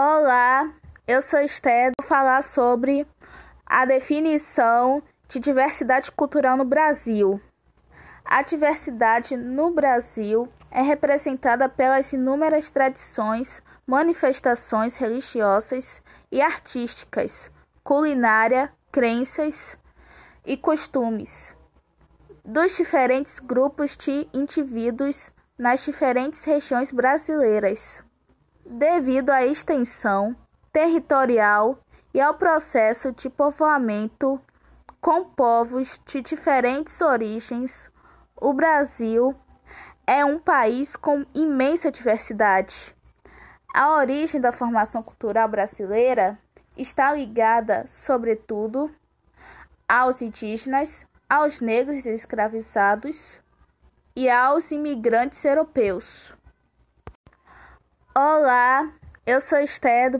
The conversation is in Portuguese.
Olá, eu sou Esté, vou falar sobre a definição de diversidade cultural no Brasil. A diversidade no Brasil é representada pelas inúmeras tradições, manifestações religiosas e artísticas, culinária, crenças e costumes dos diferentes grupos de indivíduos nas diferentes regiões brasileiras devido à extensão territorial e ao processo de povoamento com povos de diferentes origens, o Brasil é um país com imensa diversidade. A origem da formação cultural brasileira está ligada, sobretudo, aos indígenas, aos negros escravizados e aos imigrantes europeus. Olá, eu sou Esté